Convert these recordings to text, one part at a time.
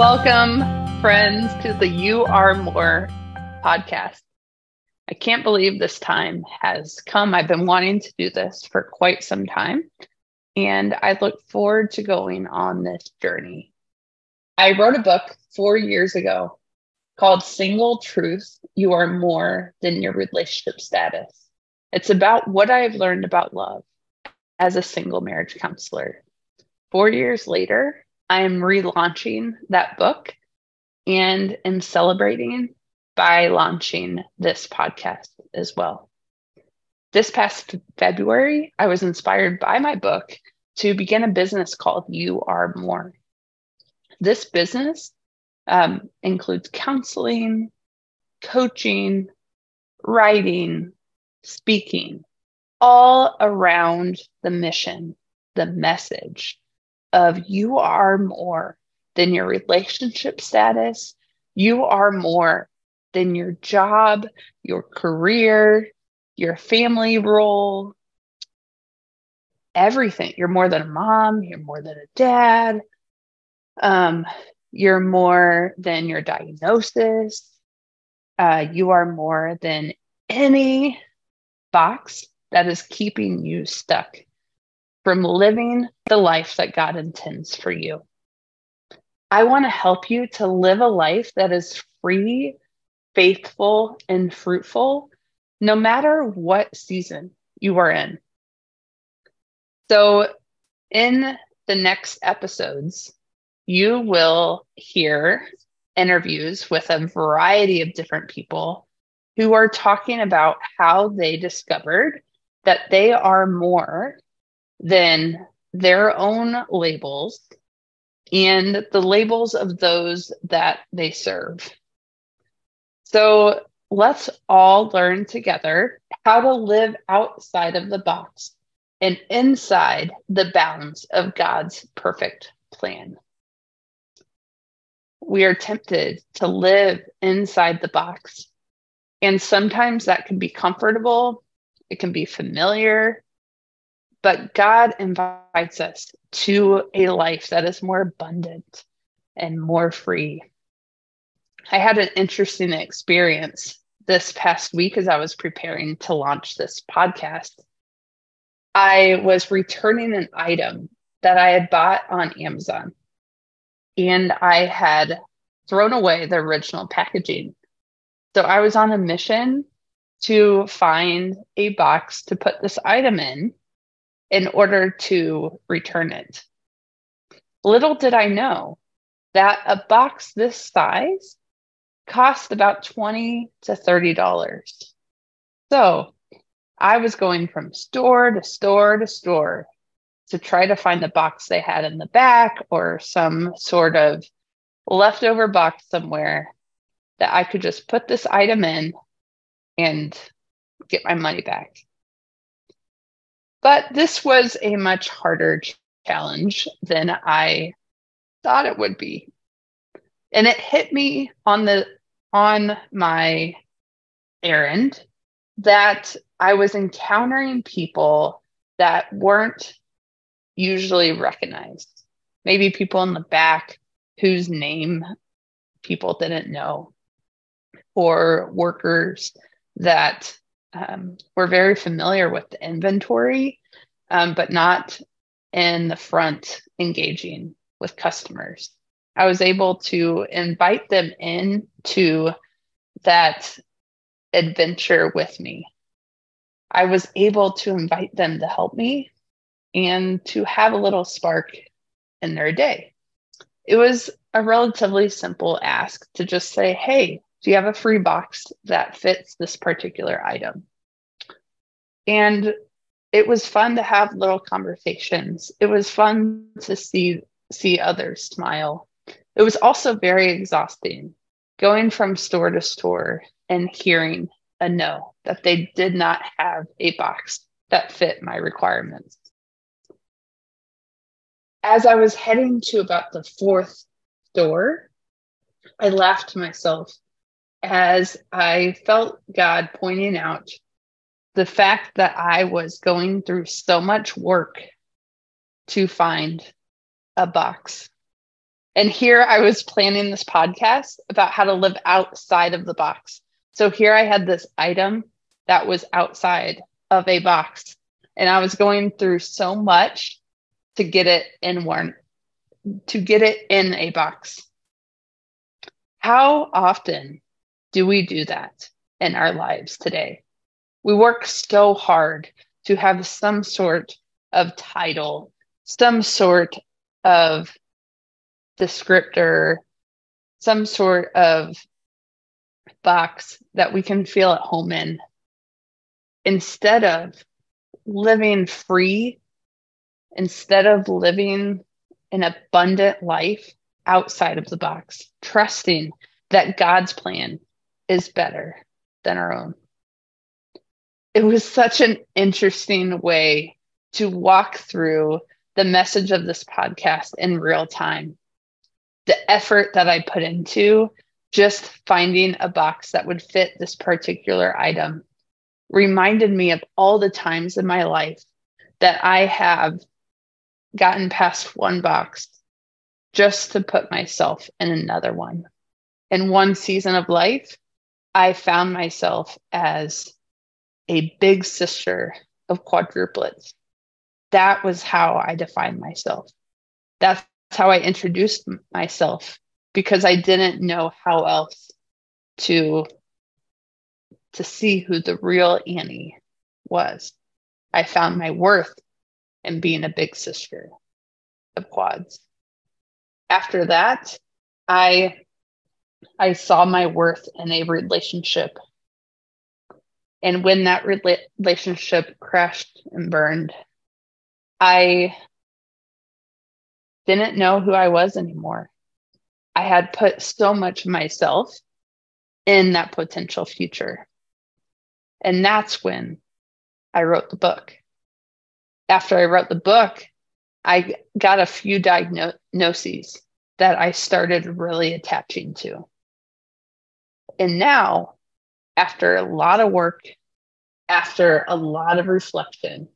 Welcome, friends, to the You Are More podcast. I can't believe this time has come. I've been wanting to do this for quite some time, and I look forward to going on this journey. I wrote a book four years ago called Single Truth You Are More Than Your Relationship Status. It's about what I've learned about love as a single marriage counselor. Four years later, I am relaunching that book and am celebrating by launching this podcast as well. This past February, I was inspired by my book to begin a business called You Are More. This business um, includes counseling, coaching, writing, speaking, all around the mission, the message of you are more than your relationship status. You are more than your job, your career, your family role, everything. You're more than a mom, you're more than a dad. Um, you're more than your diagnosis. Uh, you are more than any box that is keeping you stuck from living the life that God intends for you. I want to help you to live a life that is free, faithful, and fruitful, no matter what season you are in. So, in the next episodes, you will hear interviews with a variety of different people who are talking about how they discovered that they are more than their own labels and the labels of those that they serve. So let's all learn together how to live outside of the box and inside the bounds of God's perfect plan. We are tempted to live inside the box. And sometimes that can be comfortable, it can be familiar, but God invites us to a life that is more abundant and more free. I had an interesting experience this past week as I was preparing to launch this podcast. I was returning an item that I had bought on Amazon and I had thrown away the original packaging. So I was on a mission to find a box to put this item in in order to return it. Little did I know that a box this size cost about 20 to 30 dollars. So, I was going from store to store to store to try to find the box they had in the back or some sort of leftover box somewhere that I could just put this item in and get my money back. But this was a much harder challenge than I thought it would be. And it hit me on the on my errand that I was encountering people that weren't usually recognized. Maybe people in the back whose name people didn't know, or workers that um, were very familiar with the inventory, um, but not in the front engaging with customers. I was able to invite them in to that adventure with me. I was able to invite them to help me and to have a little spark in their day. It was a relatively simple ask to just say, Hey, do you have a free box that fits this particular item? And it was fun to have little conversations. It was fun to see see others smile. It was also very exhausting going from store to store and hearing a no that they did not have a box that fit my requirements. As I was heading to about the fourth store, I laughed to myself as I felt God pointing out the fact that I was going through so much work to find a box And here I was planning this podcast about how to live outside of the box. So here I had this item that was outside of a box. And I was going through so much to get it in one, to get it in a box. How often do we do that in our lives today? We work so hard to have some sort of title, some sort of descriptor, some sort of box that we can feel at home in instead of living free, instead of living an abundant life outside of the box, trusting that God's plan is better than our own. It was such an interesting way to walk through the message of this podcast in real time. The effort that I put into just finding a box that would fit this particular item reminded me of all the times in my life that I have gotten past one box just to put myself in another one. In one season of life, I found myself as a big sister of quadruplets. That was how I defined myself. That's how I introduced myself because I didn't know how else to to see who the real Annie was. I found my worth in being a big sister of quads. After that, I I saw my worth in a relationship. And when that rela- relationship crashed and burned, I didn't know who I was anymore. I had put so much of myself in that potential future. And that's when I wrote the book. After I wrote the book, I got a few diagnoses that I started really attaching to. And now, after a lot of work, after a lot of reflection,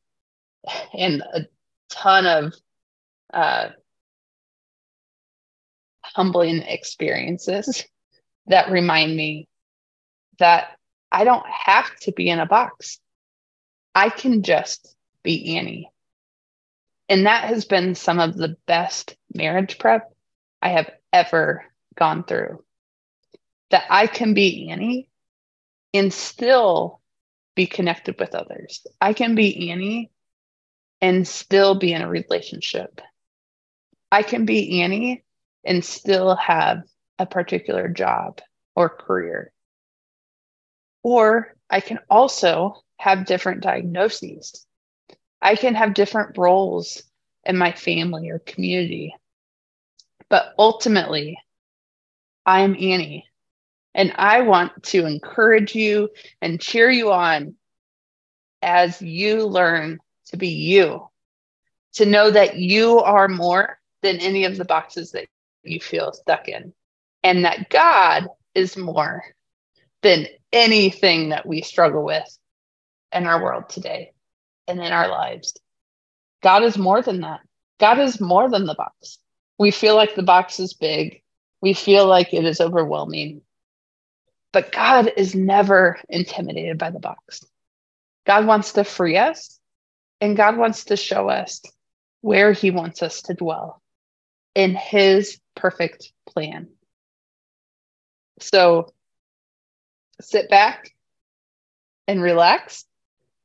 and a ton of uh, humbling experiences that remind me that I don't have to be in a box. I can just be Annie. And that has been some of the best marriage prep I have ever gone through. That I can be Annie and still be connected with others. I can be Annie and still be in a relationship. I can be Annie and still have a particular job or career. Or I can also have different diagnoses. I can have different roles in my family or community. But ultimately, I'm Annie. And I want to encourage you and cheer you on as you learn to be you, to know that you are more than any of the boxes that you feel stuck in, and that God is more than anything that we struggle with in our world today and in our lives. God is more than that. God is more than the box. We feel like the box is big. We feel like it is overwhelming. But God is never intimidated by the box. God wants to free us and God wants to show us where He wants us to dwell in His perfect plan. So sit back and relax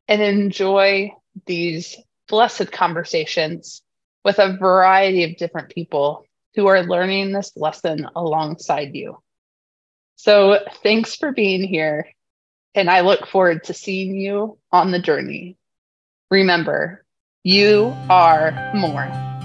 and enjoy these blessed conversations with a variety of different people who are learning this lesson alongside you. So, thanks for being here. And I look forward to seeing you on the journey. Remember, you are more.